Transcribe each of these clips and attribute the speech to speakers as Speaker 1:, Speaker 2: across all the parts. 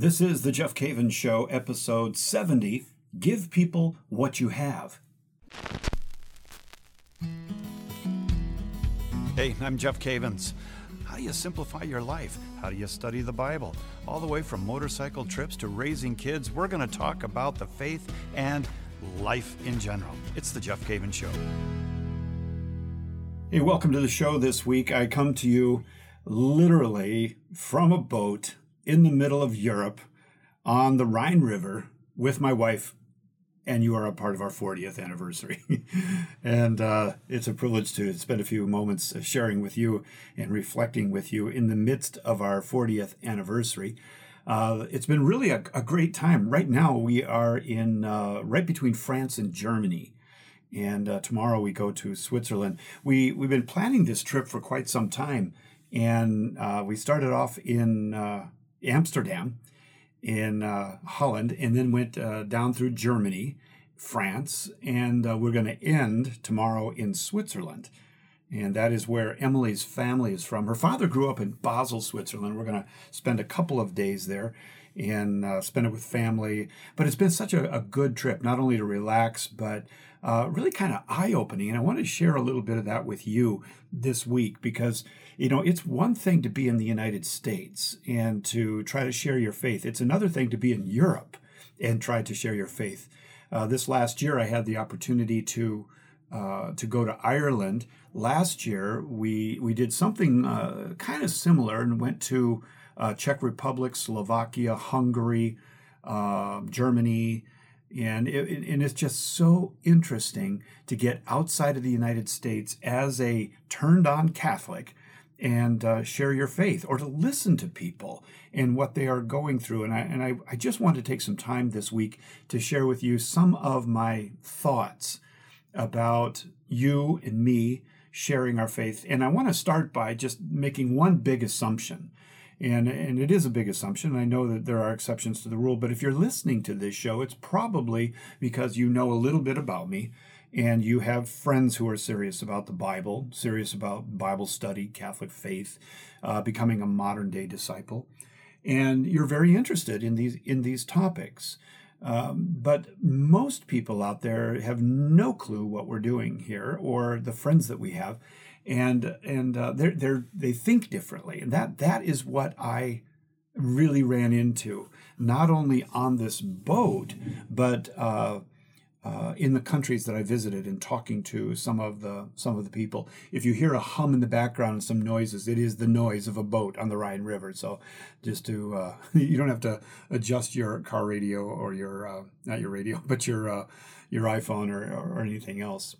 Speaker 1: This is the Jeff Cavins Show, episode 70 Give People What You Have. Hey, I'm Jeff Cavins. How do you simplify your life? How do you study the Bible? All the way from motorcycle trips to raising kids, we're going to talk about the faith and life in general. It's the Jeff Cavins Show. Hey, welcome to the show this week. I come to you literally from a boat in the middle of Europe on the Rhine River with my wife, and you are a part of our 40th anniversary. and uh, it's a privilege to spend a few moments sharing with you and reflecting with you in the midst of our 40th anniversary. Uh, it's been really a, a, great time. Right now, we are in uh, right between France and Germany and uh, tomorrow we go to Switzerland. We we've been planning this trip for quite some time, and uh, we started off in uh, Amsterdam in uh, Holland and then went uh, down through Germany, France, and uh, we're going to end tomorrow in Switzerland. And that is where Emily's family is from. Her father grew up in Basel, Switzerland. We're going to spend a couple of days there and uh, spend it with family. But it's been such a, a good trip, not only to relax, but uh, really kind of eye opening. And I want to share a little bit of that with you this week because, you know, it's one thing to be in the United States and to try to share your faith, it's another thing to be in Europe and try to share your faith. Uh, this last year, I had the opportunity to. Uh, to go to Ireland last year, we we did something uh, kind of similar and went to uh, Czech Republic, Slovakia, Hungary, uh, Germany, and it, and it's just so interesting to get outside of the United States as a turned on Catholic and uh, share your faith or to listen to people and what they are going through. And I, and I, I just want to take some time this week to share with you some of my thoughts about you and me sharing our faith. And I want to start by just making one big assumption and and it is a big assumption. I know that there are exceptions to the rule, but if you're listening to this show, it's probably because you know a little bit about me and you have friends who are serious about the Bible, serious about Bible study, Catholic faith, uh, becoming a modern day disciple, and you're very interested in these in these topics. Um, but most people out there have no clue what we're doing here or the friends that we have and and uh, they're they're they think differently, and that that is what I really ran into not only on this boat, but uh, uh, in the countries that I visited and talking to some of the some of the people. If you hear a hum in the background and some noises, it is the noise of a boat on the Rhine River. So just to uh, you don't have to adjust your car radio or your uh, not your radio, but your uh, your iPhone or, or anything else.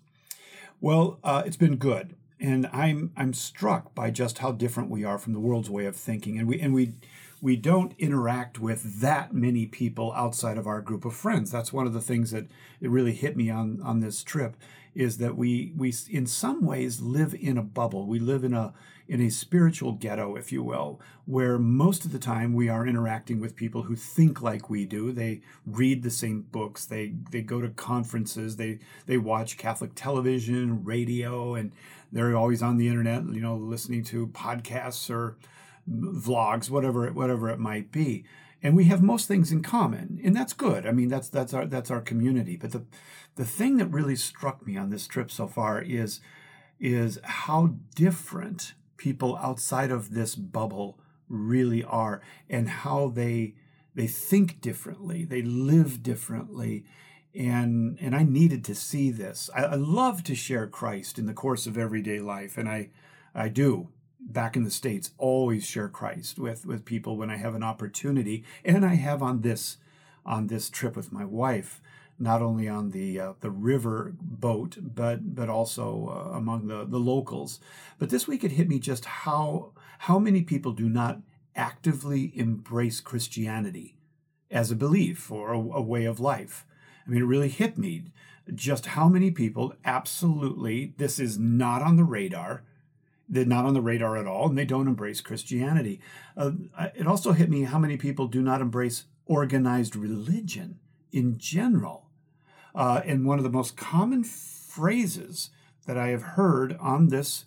Speaker 1: Well, uh, it's been good and I'm I'm struck by just how different we are from the world's way of thinking, and we and we we don't interact with that many people outside of our group of friends. That's one of the things that it really hit me on on this trip is that we we in some ways live in a bubble. We live in a in a spiritual ghetto, if you will, where most of the time we are interacting with people who think like we do. They read the same books. They they go to conferences. They they watch Catholic television, radio, and they're always on the internet. You know, listening to podcasts or vlogs, whatever it, whatever it might be. And we have most things in common, and that's good. I mean, that's that's our that's our community. But the the thing that really struck me on this trip so far is is how different people outside of this bubble really are, and how they they think differently, they live differently, and and I needed to see this. I, I love to share Christ in the course of everyday life, and I I do back in the states always share Christ with with people when I have an opportunity, and I have on this on this trip with my wife, not only on the uh, the river boat, but but also uh, among the the locals. But this week it hit me just how how many people do not actively embrace Christianity as a belief or a, a way of life. I mean, it really hit me just how many people absolutely this is not on the radar they're not on the radar at all and they don't embrace Christianity. Uh, it also hit me how many people do not embrace organized religion in general. Uh, and one of the most common phrases that I have heard on this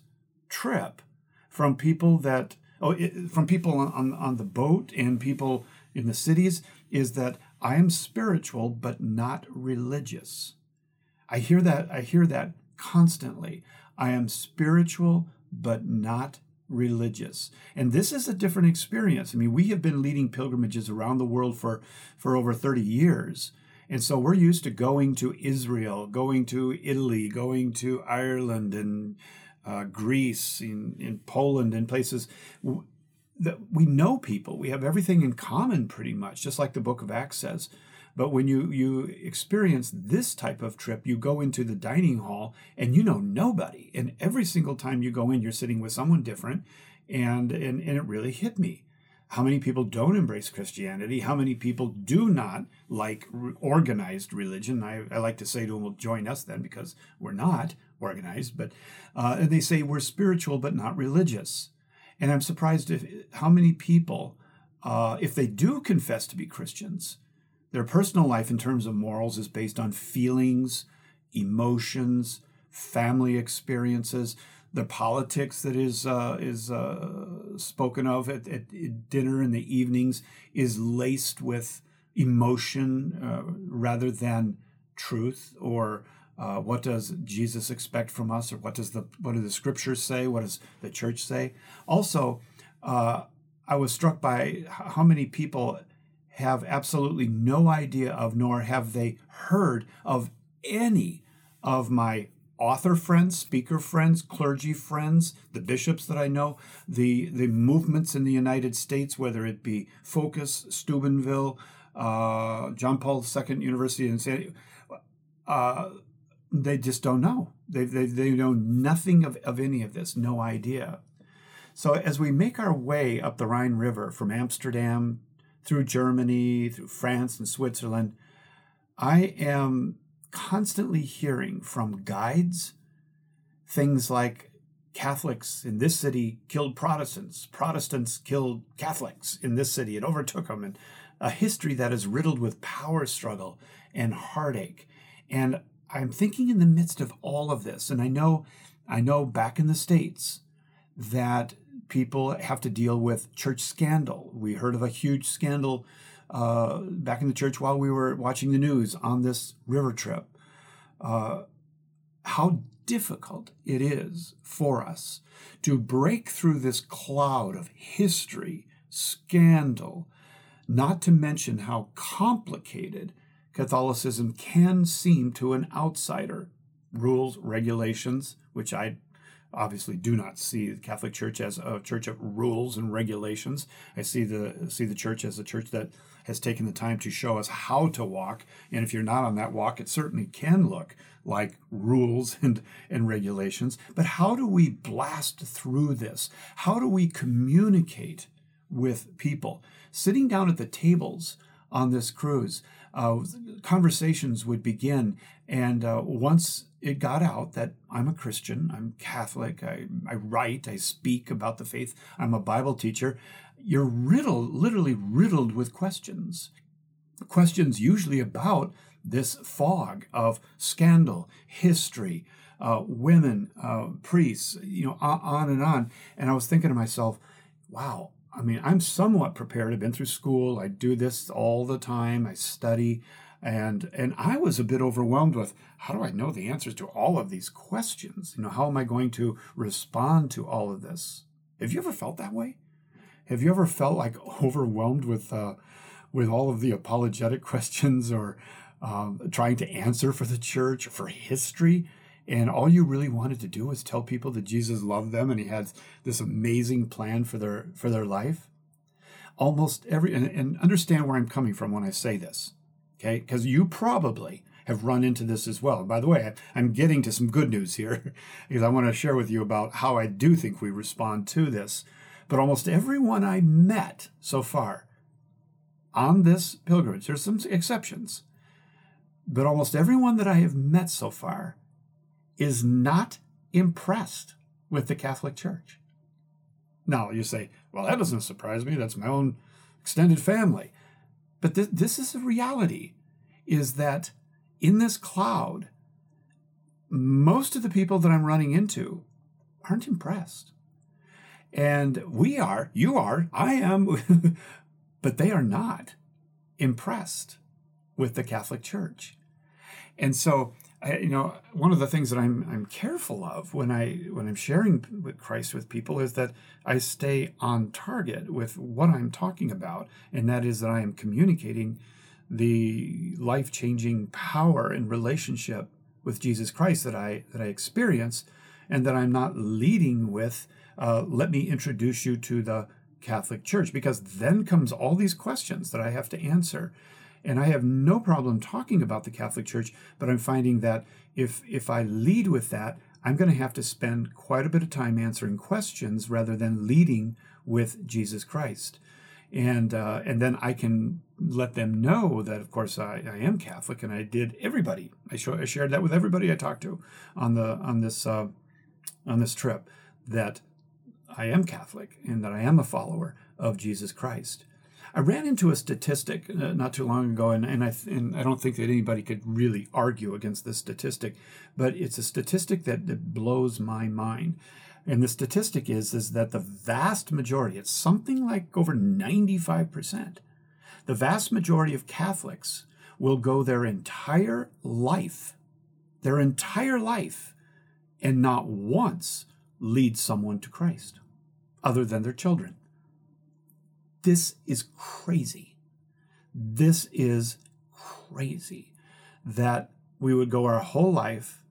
Speaker 1: trip from people that oh, it, from people on, on, on the boat and people in the cities is that I am spiritual but not religious. I hear that I hear that constantly. I am spiritual but not religious. And this is a different experience. I mean, we have been leading pilgrimages around the world for for over 30 years. And so we're used to going to Israel, going to Italy, going to Ireland and uh, Greece, in, in Poland, and places that we know people. We have everything in common pretty much, just like the book of Acts says. But when you, you experience this type of trip, you go into the dining hall and you know nobody. And every single time you go in, you're sitting with someone different. And, and, and it really hit me. How many people don't embrace Christianity? How many people do not like organized religion? I, I like to say to them, well, join us then because we're not organized. But uh, and they say we're spiritual but not religious. And I'm surprised if how many people, uh, if they do confess to be Christians, their personal life in terms of morals is based on feelings, emotions, family experiences. The politics that is uh, is uh, spoken of at, at, dinner in the evenings is laced with emotion uh, rather than truth or uh, what does Jesus expect from us, or what does the what do the scriptures say? What does the church say? Also, uh, I was struck by how many people have absolutely no idea of, nor have they heard of any of my author friends, speaker friends, clergy friends, the bishops that I know, the the movements in the United States, whether it be Focus, Steubenville, uh, John Paul II University in San. Uh, they just don't know. They, they, they know nothing of, of any of this, no idea. So as we make our way up the Rhine River from Amsterdam through Germany, through France and Switzerland, I am constantly hearing from guides things like Catholics in this city killed Protestants, Protestants killed Catholics in this city and overtook them, and a history that is riddled with power struggle and heartache. And I'm thinking in the midst of all of this, and I know, I know back in the states that people have to deal with church scandal. We heard of a huge scandal uh, back in the church while we were watching the news on this river trip. Uh, how difficult it is for us to break through this cloud of history, scandal, not to mention how complicated Catholicism can seem to an outsider. Rules, regulations, which I obviously do not see the Catholic Church as a church of rules and regulations. I see the see the church as a church that has taken the time to show us how to walk. And if you're not on that walk, it certainly can look like rules and, and regulations. But how do we blast through this? How do we communicate with people? Sitting down at the tables on this cruise, uh, conversations would begin. And uh, once it got out that I'm a Christian, I'm Catholic, I, I write, I speak about the faith, I'm a Bible teacher, you're riddled, literally riddled with questions. Questions usually about this fog of scandal, history, uh, women, uh, priests, you know, on and on. And I was thinking to myself, wow, I mean, I'm somewhat prepared. I've been through school. I do this all the time. I study. And and I was a bit overwhelmed with how do I know the answers to all of these questions? You know, how am I going to respond to all of this? Have you ever felt that way? Have you ever felt like overwhelmed with uh, with all of the apologetic questions or um, trying to answer for the church or for history? And all you really wanted to do was tell people that Jesus loved them and he had this amazing plan for their for their life almost every and, and understand where I'm coming from when I say this okay because you probably have run into this as well. by the way, I'm getting to some good news here because I want to share with you about how I do think we respond to this. But almost everyone I met so far on this pilgrimage, there's some exceptions, but almost everyone that I have met so far is not impressed with the Catholic Church. Now, you say, well, that doesn't surprise me. That's my own extended family. But th- this is a reality is that in this cloud, most of the people that I'm running into aren't impressed. And we are, you are, I am, but they are not impressed with the Catholic Church. And so, I, you know, one of the things that I'm I'm careful of when I when I'm sharing with Christ with people is that I stay on target with what I'm talking about, and that is that I am communicating the life-changing power and relationship with Jesus Christ that I that I experience, and that I'm not leading with, uh, "Let me introduce you to the Catholic Church," because then comes all these questions that I have to answer and I have no problem talking about the Catholic Church, but I'm finding that if if I lead with that, I'm going to have to spend quite a bit of time answering questions rather than leading with Jesus Christ. And uh, and then I can let them know that, of course, I, I am Catholic, and I did everybody. I, show, I shared that with everybody I talked to on the on this uh, on this trip that I am Catholic and that I am a follower of Jesus Christ. I ran into a statistic uh, not too long ago, and, and, I, and I don't think that anybody could really argue against this statistic, but it's a statistic that, that blows my mind. And the statistic is, is that the vast majority, it's something like over 95%, the vast majority of Catholics will go their entire life, their entire life, and not once lead someone to Christ other than their children. This is crazy. This is crazy that we would go our whole life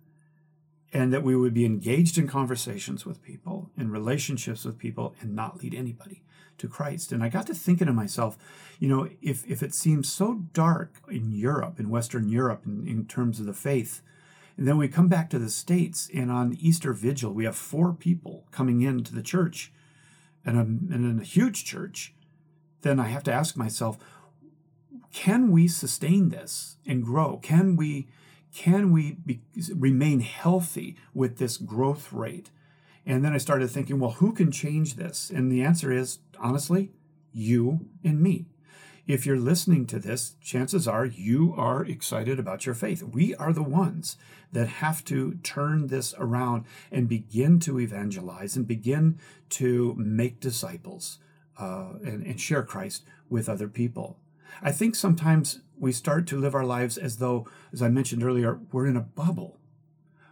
Speaker 1: and that we would be engaged in conversations with people, in relationships with people, and not lead anybody to Christ. And I got to thinking to myself, you know, if, if it seems so dark in Europe, in Western Europe, in, in terms of the faith, and then we come back to the States, and on Easter Vigil, we have four people coming into the church, and a, and a huge church, then I have to ask myself, can we sustain this and grow? Can we can we be, remain healthy with this growth rate? And then I started thinking, well, who can change this? And the answer is honestly, you and me. If you're listening to this, chances are you are excited about your faith. We are the ones that have to turn this around and begin to evangelize and begin to make disciples uh, and, and share Christ with other people. I think sometimes we start to live our lives as though, as I mentioned earlier, we're in a bubble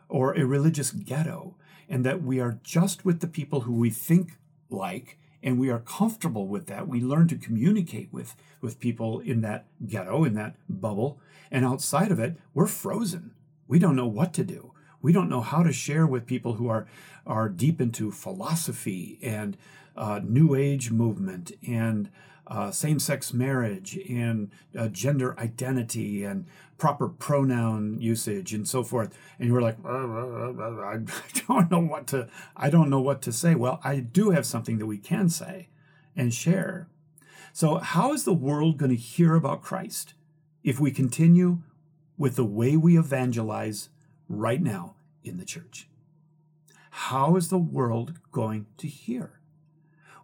Speaker 1: or a religious ghetto, and that we are just with the people who we think like, and we are comfortable with that. We learn to communicate with, with people in that ghetto, in that bubble, and outside of it, we're frozen. We don't know what to do. We don't know how to share with people who are, are deep into philosophy and uh, New Age movement and uh, same sex marriage and uh, gender identity and proper pronoun usage and so forth. And you were like, I don't know what to, I don't know what to say. Well, I do have something that we can say and share. So, how is the world going to hear about Christ if we continue with the way we evangelize right now in the church? How is the world going to hear?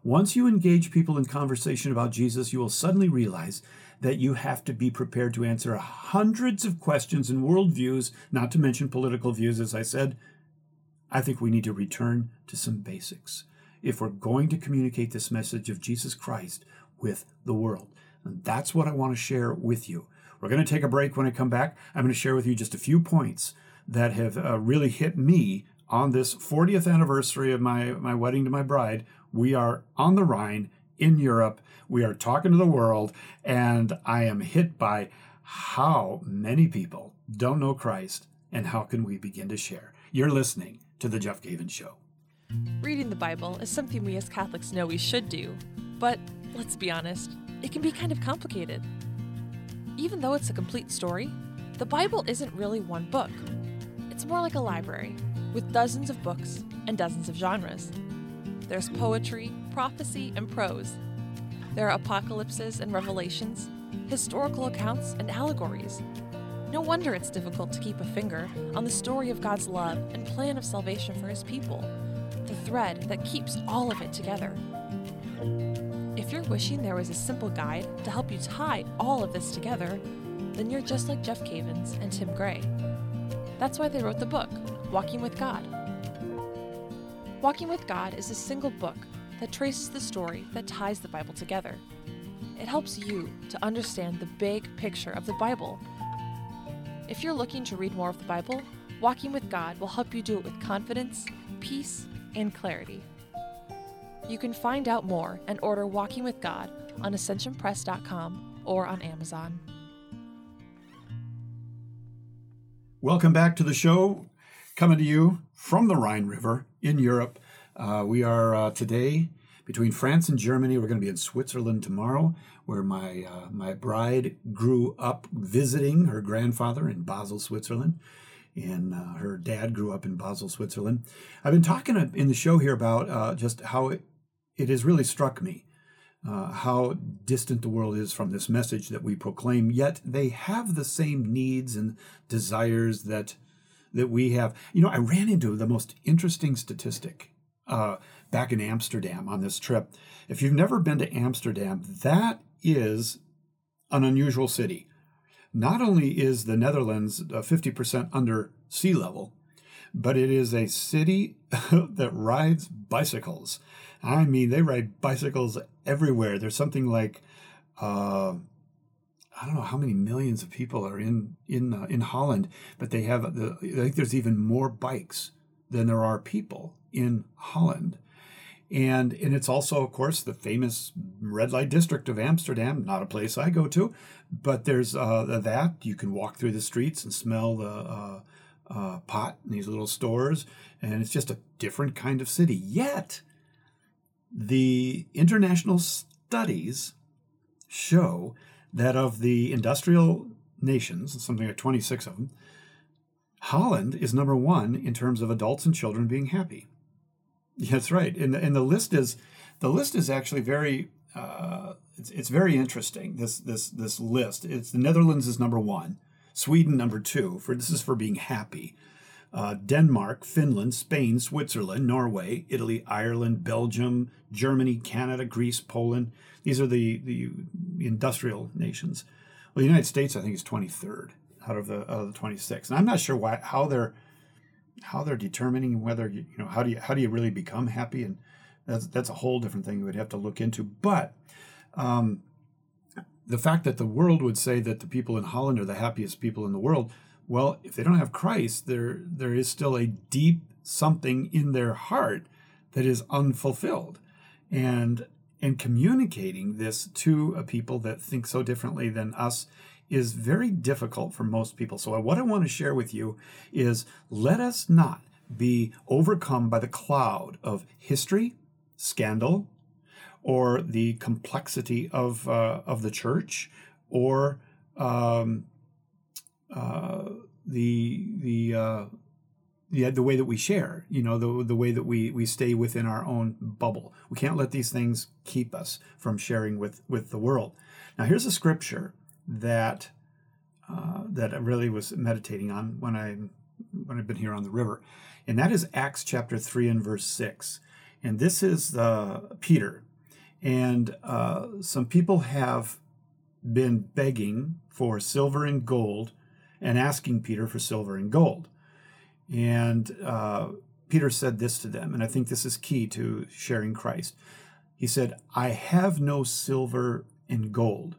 Speaker 1: Once you engage people in conversation about Jesus, you will suddenly realize that you have to be prepared to answer hundreds of questions and worldviews, not to mention political views, as I said. I think we need to return to some basics if we're going to communicate this message of Jesus Christ with the world. And that's what I want to share with you. We're going to take a break. When I come back, I'm going to share with you just a few points that have uh, really hit me on this 40th anniversary of my, my wedding to my bride we are on the Rhine in Europe. We are talking to the world, and I am hit by how many people don't know Christ and how can we begin to share. You're listening to The Jeff Cavins Show.
Speaker 2: Reading the Bible is something we as Catholics know we should do, but let's be honest, it can be kind of complicated. Even though it's a complete story, the Bible isn't really one book. It's more like a library, with dozens of books and dozens of genres. There's poetry, prophecy, and prose. There are apocalypses and revelations, historical accounts, and allegories. No wonder it's difficult to keep a finger on the story of God's love and plan of salvation for His people, the thread that keeps all of it together. If you're wishing there was a simple guide to help you tie all of this together, then you're just like Jeff Cavins and Tim Gray. That's why they wrote the book, Walking with God Walking with God is a single book that traces the story that ties the Bible together. it helps you to understand the big picture of the Bible. If you're looking to read more of the Bible, Walking with God will help you do it with confidence, peace, and clarity. You can find out more and order Walking with God on ascensionpress.com or on Amazon.
Speaker 1: Welcome back to the show, coming to you from the Rhine River in Europe. Uh, we are uh, today between France and Germany. We're going to be in Switzerland tomorrow, where my uh, my bride grew up visiting her grandfather in Basel, Switzerland and uh, her dad grew up in Basel, Switzerland. I've been talking in the show here about uh, just how it, it, has really struck me uh, how distant the world is from this message that we proclaim. Yet they have the same needs and desires that that we have. You know, I ran into the most interesting statistic uh, back in Amsterdam on this trip. If you've never been to Amsterdam, that is an unusual city not only is the Netherlands 50% uh, under sea level, but it is a city that rides bicycles. I mean, they ride bicycles everywhere. There's something like, uh, I don't know how many millions of people are in in uh, in Holland, but they have the. I think there's even more bikes than there are people in Holland and and it's also of course the famous red light district of amsterdam not a place i go to but there's uh, that you can walk through the streets and smell the uh, uh, pot in these little stores and it's just a different kind of city yet the international studies show that of the industrial nations something like 26 of them holland is number one in terms of adults and children being happy that's right, and the, and the list is the list is actually very uh, it's, it's very interesting. This this this list. It's the Netherlands is number one, Sweden number two. For this is for being happy. Uh, Denmark, Finland, Spain, Switzerland, Norway, Italy, Ireland, Belgium, Germany, Canada, Greece, Poland. These are the the industrial nations. Well, the United States, I think, is twenty third out of the out of the twenty six, and I'm not sure why how they're how they're determining whether you, you know how do you how do you really become happy and that's that's a whole different thing you would have to look into but um, the fact that the world would say that the people in Holland are the happiest people in the world well if they don't have Christ there there is still a deep something in their heart that is unfulfilled and and communicating this to a people that think so differently than us is very difficult for most people. So, what I want to share with you is let us not be overcome by the cloud of history, scandal, or the complexity of, uh, of the church, or um, the, the, uh, the, the way that we share, you know, the, the way that we, we stay within our own bubble. We can't let these things keep us from sharing with, with the world. Now, here's a scripture that uh, that I really was meditating on when I when I've been here on the river, and that is Acts chapter three and verse six, and this is uh, Peter, and uh, some people have been begging for silver and gold, and asking Peter for silver and gold, and uh, Peter said this to them, and I think this is key to sharing Christ. He said, "I have no silver and gold."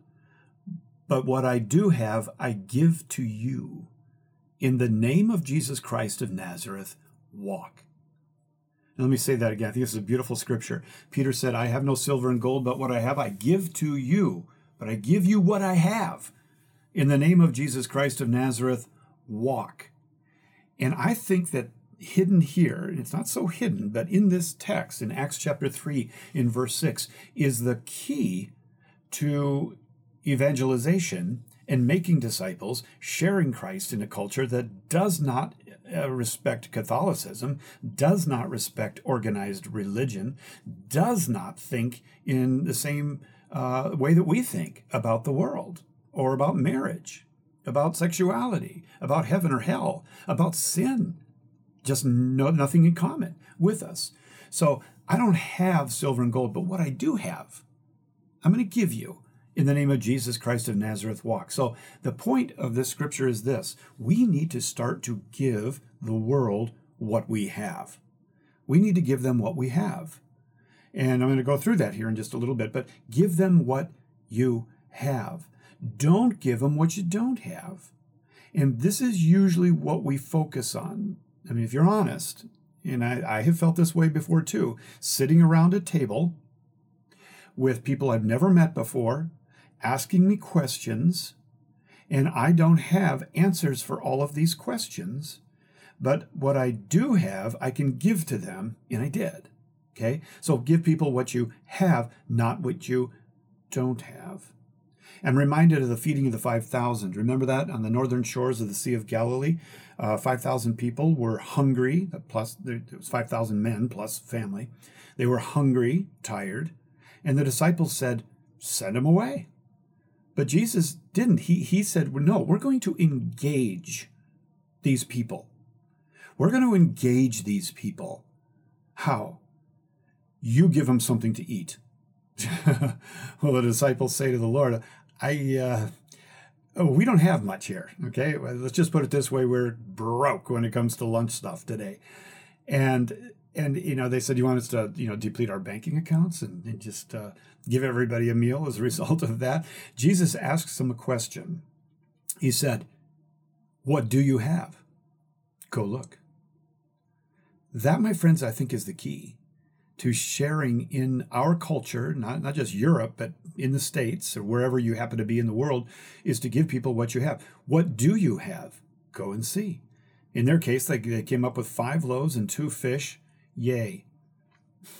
Speaker 1: But what I do have, I give to you. In the name of Jesus Christ of Nazareth, walk. And let me say that again. I think this is a beautiful scripture. Peter said, I have no silver and gold, but what I have I give to you. But I give you what I have. In the name of Jesus Christ of Nazareth, walk. And I think that hidden here, it's not so hidden, but in this text, in Acts chapter 3, in verse 6, is the key to evangelization and making disciples, sharing Christ in a culture that does not uh, respect Catholicism, does not respect organized religion, does not think in the same uh, way that we think about the world or about marriage, about sexuality, about heaven or hell, about sin. Just no, nothing in common with us. So I don't have silver and gold, but what I do have, I'm going to give you in the name of Jesus Christ of Nazareth walk. So the point of this scripture is this we need to start to give the world what we have. We need to give them what we have. And I'm going to go through that here in just a little bit, but give them what you have. Don't give them what you don't have. And this is usually what we focus on. I mean, if you're honest, and I, I have felt this way before too, sitting around a table with people I've never met before, asking me questions, and I don't have answers for all of these questions. But what I do have, I can give to them, and I did. Okay? So give people what you have, not what you don't have. I'm reminded of the feeding of the 5,000. Remember that on the northern shores of the Sea of Galilee? Uh, 5,000 people were hungry, plus there was 5,000 men plus family. They were hungry, tired, and the disciples said, Send them away. But Jesus didn't. He, he said, No, we're going to engage these people. We're going to engage these people. How? You give them something to eat. well, the disciples say to the Lord, I, uh, oh, we don't have much here. Okay. Let's just put it this way. We're broke when it comes to lunch stuff today. And, and, you know, they said, you want us to, you know, deplete our banking accounts and, and just uh, give everybody a meal as a result of that. Jesus asks them a question. He said, what do you have? Go look. That, my friends, I think is the key to sharing in our culture, not, not just Europe, but in the States or wherever you happen to be in the world, is to give people what you have. What do you have? Go and see. In their case, they, they came up with five loaves and two fish. Yay.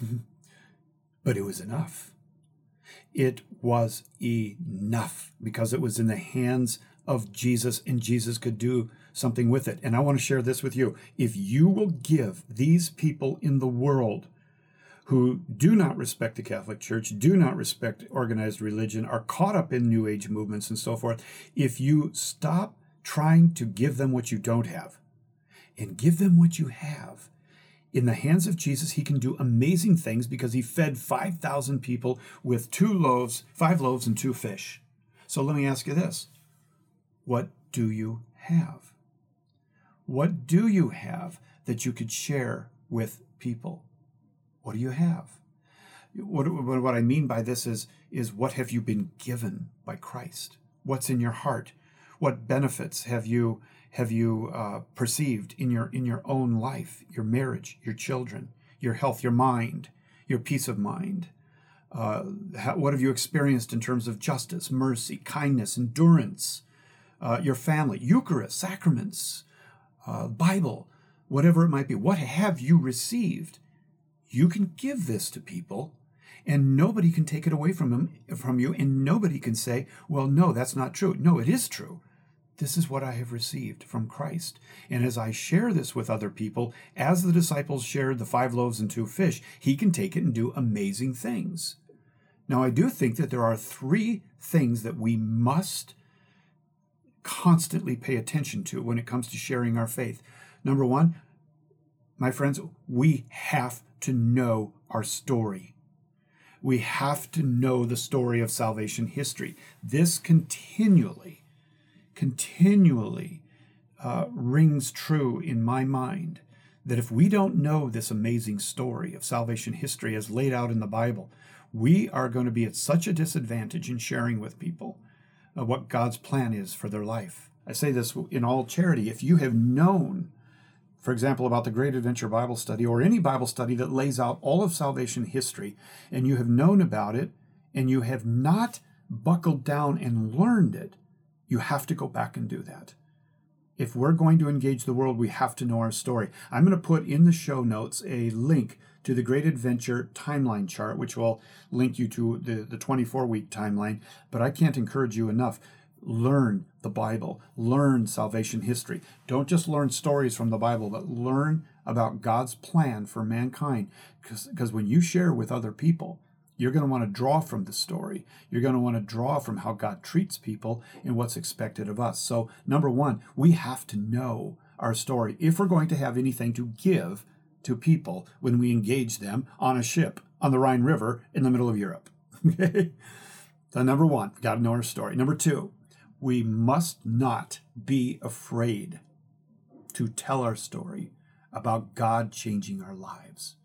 Speaker 1: but it was enough. It was enough because it was in the hands of Jesus and Jesus could do something with it. And I want to share this with you. If you will give these people in the world who do not respect the Catholic Church, do not respect organized religion, are caught up in New Age movements and so forth, if you stop trying to give them what you don't have and give them what you have, in the hands of Jesus, he can do amazing things because he fed 5,000 people with two loaves, five loaves, and two fish. So let me ask you this What do you have? What do you have that you could share with people? What do you have? What, what I mean by this is, is what have you been given by Christ? What's in your heart? What benefits have you have you uh, perceived in your in your own life, your marriage, your children, your health, your mind, your peace of mind? Uh, how, what have you experienced in terms of justice, mercy, kindness, endurance, uh, your family, Eucharist, sacraments, uh, Bible, whatever it might be? What have you received? You can give this to people and nobody can take it away from them from you and nobody can say well no that's not true. No it is true. This is what i have received from christ. And as i share this with other people as the disciples shared the five loaves and two fish he can take it and do amazing things. Now i do think that there are three things that we must constantly pay attention to when it comes to sharing our faith. Number one my friends we have to know our story. We have to know the story of salvation history. This continually, continually uh, rings true in my mind that if we don't know this amazing story of salvation history as laid out in the Bible, we are going to be at such a disadvantage in sharing with people uh, what God's plan is for their life. I say this in all charity. If you have known for example, about the Great Adventure Bible Study or any Bible study that lays out all of salvation history, and you have known about it and you have not buckled down and learned it, you have to go back and do that. If we're going to engage the world, we have to know our story. I'm going to put in the show notes a link to the Great Adventure timeline chart, which will link you to the, the 24 week timeline. But I can't encourage you enough learn the Bible, learn salvation history. Don't just learn stories from the Bible, but learn about God's plan for mankind. Because when you share with other people, you're going to want to draw from the story. You're going to want to draw from how God treats people and what's expected of us. So, number one, we have to know our story if we're going to have anything to give to people when we engage them on a ship on the Rhine River in the middle of Europe. Okay? So, number one, got to know our story. Number two, we must not be afraid to tell our story about God changing our lives.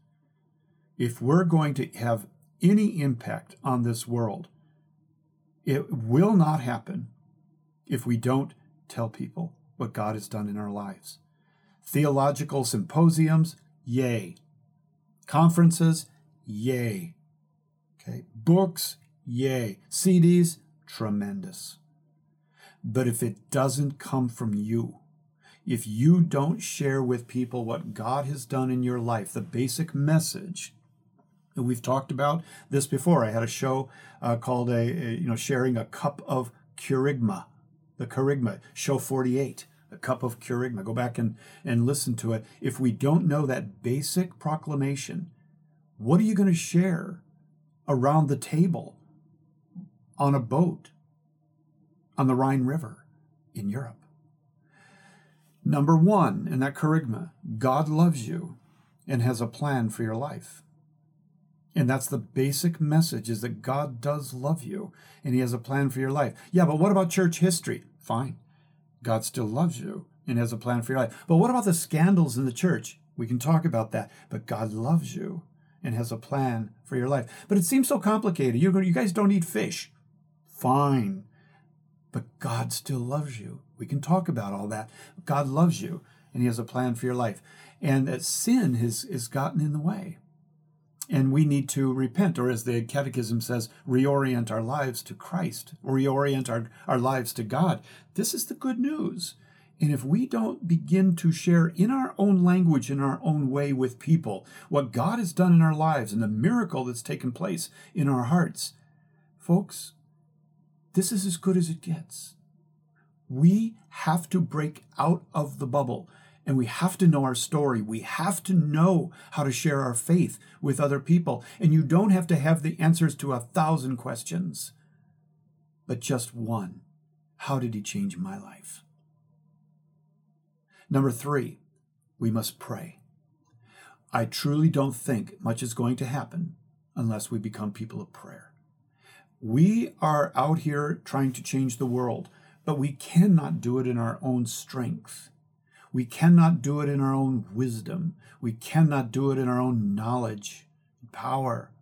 Speaker 1: If we're going to have any impact on this world, It will not happen if we don't tell people what God has done in our lives. Theological symposiums, yay. Conferences, yay. Okay, books, yay. CDs, tremendous. But if it doesn't come from you, if you don't share with people what God has done in your life, the basic message, and we've talked about this before. I had a show uh, called a, a, you know sharing a cup of kerygma, the kerygma show 48, a cup of kerygma. Go back and and listen to it. If we don't know that basic proclamation, what are you going to share around the table on a boat on the Rhine River in Europe? Number one in that kerygma, God loves you and has a plan for your life. And that's the basic message is that God does love you and he has a plan for your life. Yeah, but what about church history? Fine. God still loves you and has a plan for your life. But what about the scandals in the church? We can talk about that. But God loves you and has a plan for your life. But it seems so complicated. You, you guys don't eat fish. Fine. But God still loves you. We can talk about all that. God loves you and He has a plan for your life. And that sin has, has gotten in the way. And we need to repent, or as the Catechism says, reorient our lives to Christ, reorient our, our lives to God. This is the good news. And if we don't begin to share in our own language, in our own way with people, what God has done in our lives and the miracle that's taken place in our hearts, folks, this is as good as it gets. We have to break out of the bubble and we have to know our story. We have to know how to share our faith with other people. And you don't have to have the answers to a thousand questions, but just one How did He change my life? Number three, we must pray. I truly don't think much is going to happen unless we become people of prayer. We are out here trying to change the world, but we cannot do it in our own strength. We cannot do it in our own wisdom. We cannot do it in our own knowledge and power.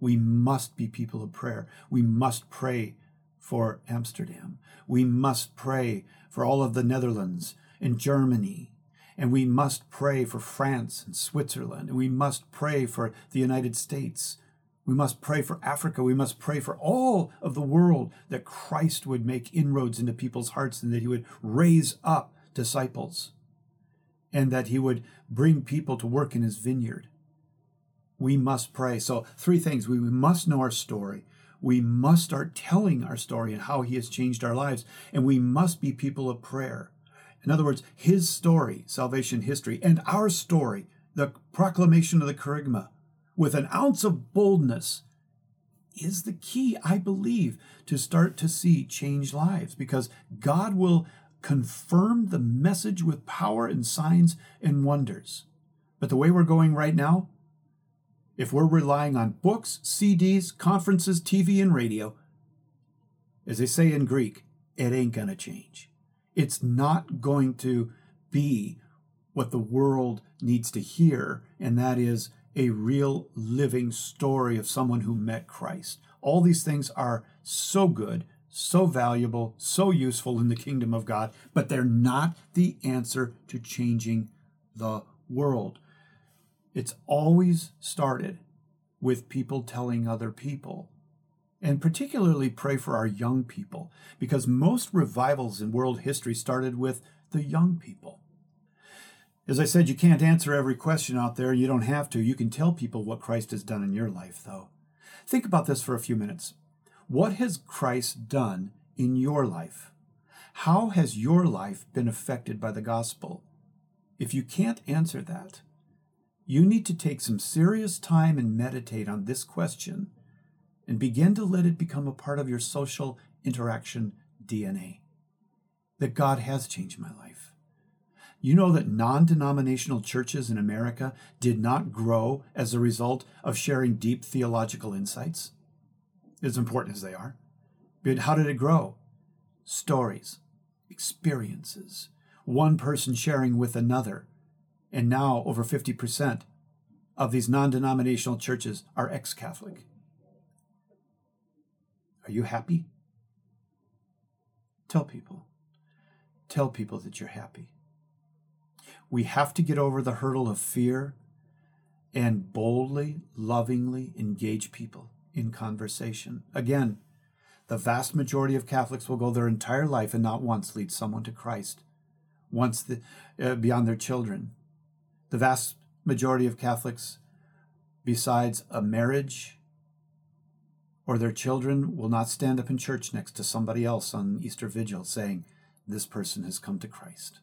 Speaker 1: We must be people of prayer. We must pray for Amsterdam. We must pray for all of the Netherlands and Germany. And we must pray for France and Switzerland. And we must pray for the United States. We must pray for Africa. We must pray for all of the world that Christ would make inroads into people's hearts and that he would raise up disciples and that he would bring people to work in his vineyard. We must pray. So, three things we must know our story. We must start telling our story and how he has changed our lives. And we must be people of prayer. In other words, his story, salvation history, and our story, the proclamation of the kerygma, with an ounce of boldness, is the key, I believe, to start to see change lives because God will confirm the message with power and signs and wonders. But the way we're going right now, if we're relying on books, CDs, conferences, TV, and radio, as they say in Greek, it ain't going to change. It's not going to be what the world needs to hear, and that is a real living story of someone who met Christ. All these things are so good, so valuable, so useful in the kingdom of God, but they're not the answer to changing the world. It's always started with people telling other people. And particularly pray for our young people, because most revivals in world history started with the young people. As I said, you can't answer every question out there, you don't have to. You can tell people what Christ has done in your life, though. Think about this for a few minutes. What has Christ done in your life? How has your life been affected by the gospel? If you can't answer that, you need to take some serious time and meditate on this question and begin to let it become a part of your social interaction DNA. That God has changed my life. You know that non denominational churches in America did not grow as a result of sharing deep theological insights? as important as they are. But how did it grow? Stories, experiences, one person sharing with another. And now over 50% of these non denominational churches are ex Catholic. Are you happy? Tell people. Tell people that you're happy. We have to get over the hurdle of fear and boldly, lovingly engage people in conversation. Again, the vast majority of Catholics will go their entire life and not once lead someone to Christ, once the, uh, beyond their children. The vast majority of Catholics, besides a marriage or their children, will not stand up in church next to somebody else on Easter Vigil saying, This person has come to Christ.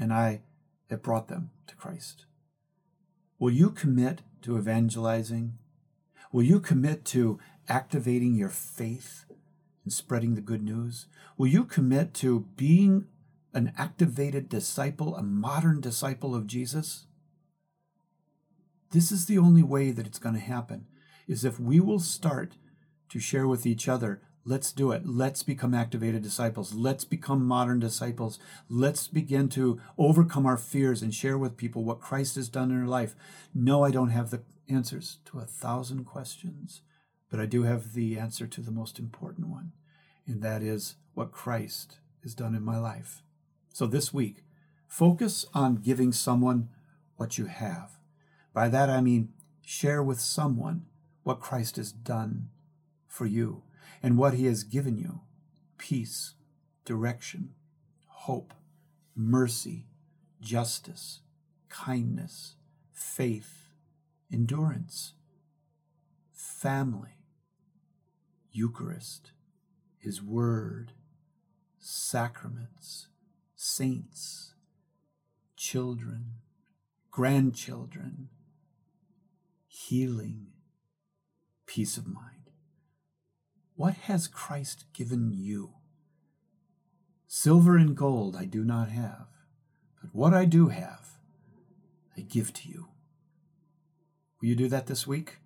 Speaker 1: And I have brought them to Christ. Will you commit to evangelizing? Will you commit to activating your faith and spreading the good news? Will you commit to being an activated disciple, a modern disciple of Jesus? This is the only way that it's going to happen is if we will start to share with each other Let's do it. Let's become activated disciples. Let's become modern disciples. Let's begin to overcome our fears and share with people what Christ has done in their life. No, I don't have the answers to a thousand questions, but I do have the answer to the most important one, and that is what Christ has done in my life. So this week, focus on giving someone what you have. By that I mean share with someone what Christ has done for you and what he has given you peace, direction, hope, mercy, justice, kindness, faith, endurance, family, Eucharist, his word, sacraments, saints, children, grandchildren, healing, peace of mind. What has Christ given you? Silver and gold I do not have, but what I do have, I give to you. Will you do that this week?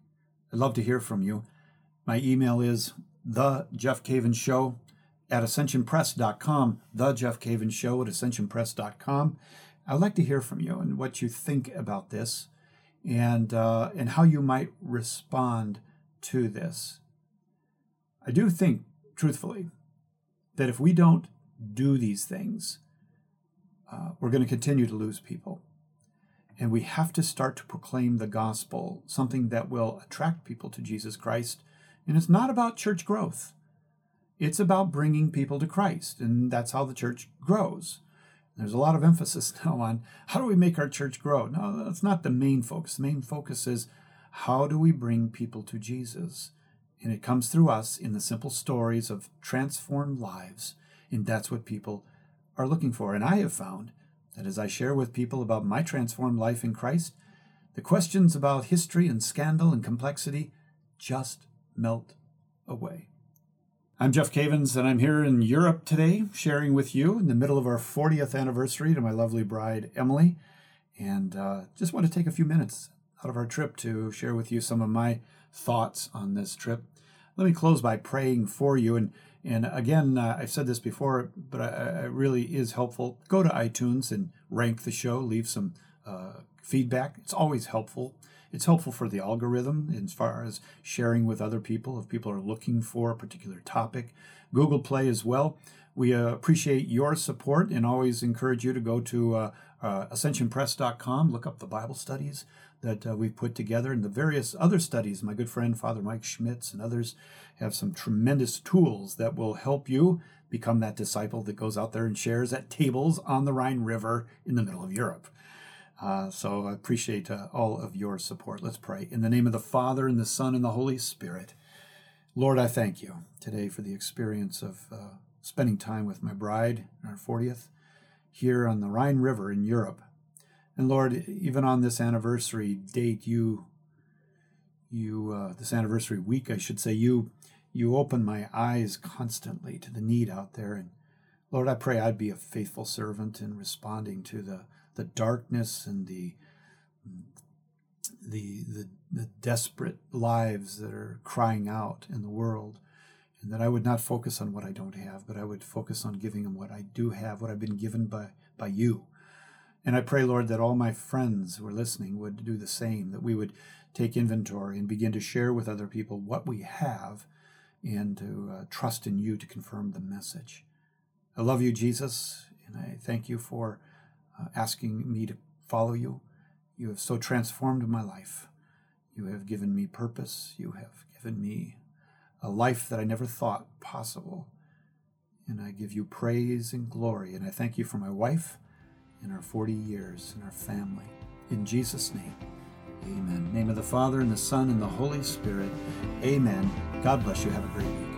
Speaker 1: I'd love to hear from you. My email is the Jeff Cavins Show at ascensionpress.com, the Jeff Cavins Show at ascensionpress.com. I'd like to hear from you and what you think about this and, uh, and how you might respond to this. I do think, truthfully, that if we don't do these things, uh, we're going to continue to lose people. And we have to start to proclaim the gospel, something that will attract people to Jesus Christ. And it's not about church growth, it's about bringing people to Christ. And that's how the church grows. There's a lot of emphasis now on how do we make our church grow? No, that's not the main focus. The main focus is how do we bring people to Jesus? And it comes through us in the simple stories of transformed lives. And that's what people are looking for. And I have found that as I share with people about my transformed life in Christ, the questions about history and scandal and complexity just melt away. I'm Jeff Cavins, and I'm here in Europe today, sharing with you in the middle of our 40th anniversary to my lovely bride, Emily. And uh, just want to take a few minutes out of our trip to share with you some of my thoughts on this trip. Let me close by praying for you. And, and again, uh, I've said this before, but it really is helpful. Go to iTunes and rank the show, leave some uh, feedback. It's always helpful. It's helpful for the algorithm as far as sharing with other people if people are looking for a particular topic. Google Play as well. We uh, appreciate your support and always encourage you to go to uh, uh, ascensionpress.com, look up the Bible studies that uh, we've put together and the various other studies. My good friend Father Mike Schmitz and others have some tremendous tools that will help you become that disciple that goes out there and shares at tables on the Rhine River in the middle of Europe. Uh, so I appreciate uh, all of your support. Let's pray. In the name of the Father, and the Son, and the Holy Spirit. Lord, I thank you today for the experience of uh, spending time with my bride in our 40th here on the Rhine River in Europe. And Lord, even on this anniversary date, you, you, uh, this anniversary week, I should say, you, you open my eyes constantly to the need out there. And Lord, I pray I'd be a faithful servant in responding to the, the darkness and the, the, the, the desperate lives that are crying out in the world and that I would not focus on what I don't have, but I would focus on giving them what I do have, what I've been given by, by you. And I pray, Lord, that all my friends who are listening would do the same, that we would take inventory and begin to share with other people what we have and to uh, trust in you to confirm the message. I love you, Jesus, and I thank you for uh, asking me to follow you. You have so transformed my life. You have given me purpose. You have given me a life that I never thought possible. And I give you praise and glory. And I thank you for my wife and our 40 years in our family. In Jesus' name, amen. name of the Father, and the Son, and the Holy Spirit. Amen. God bless you. Have a great week.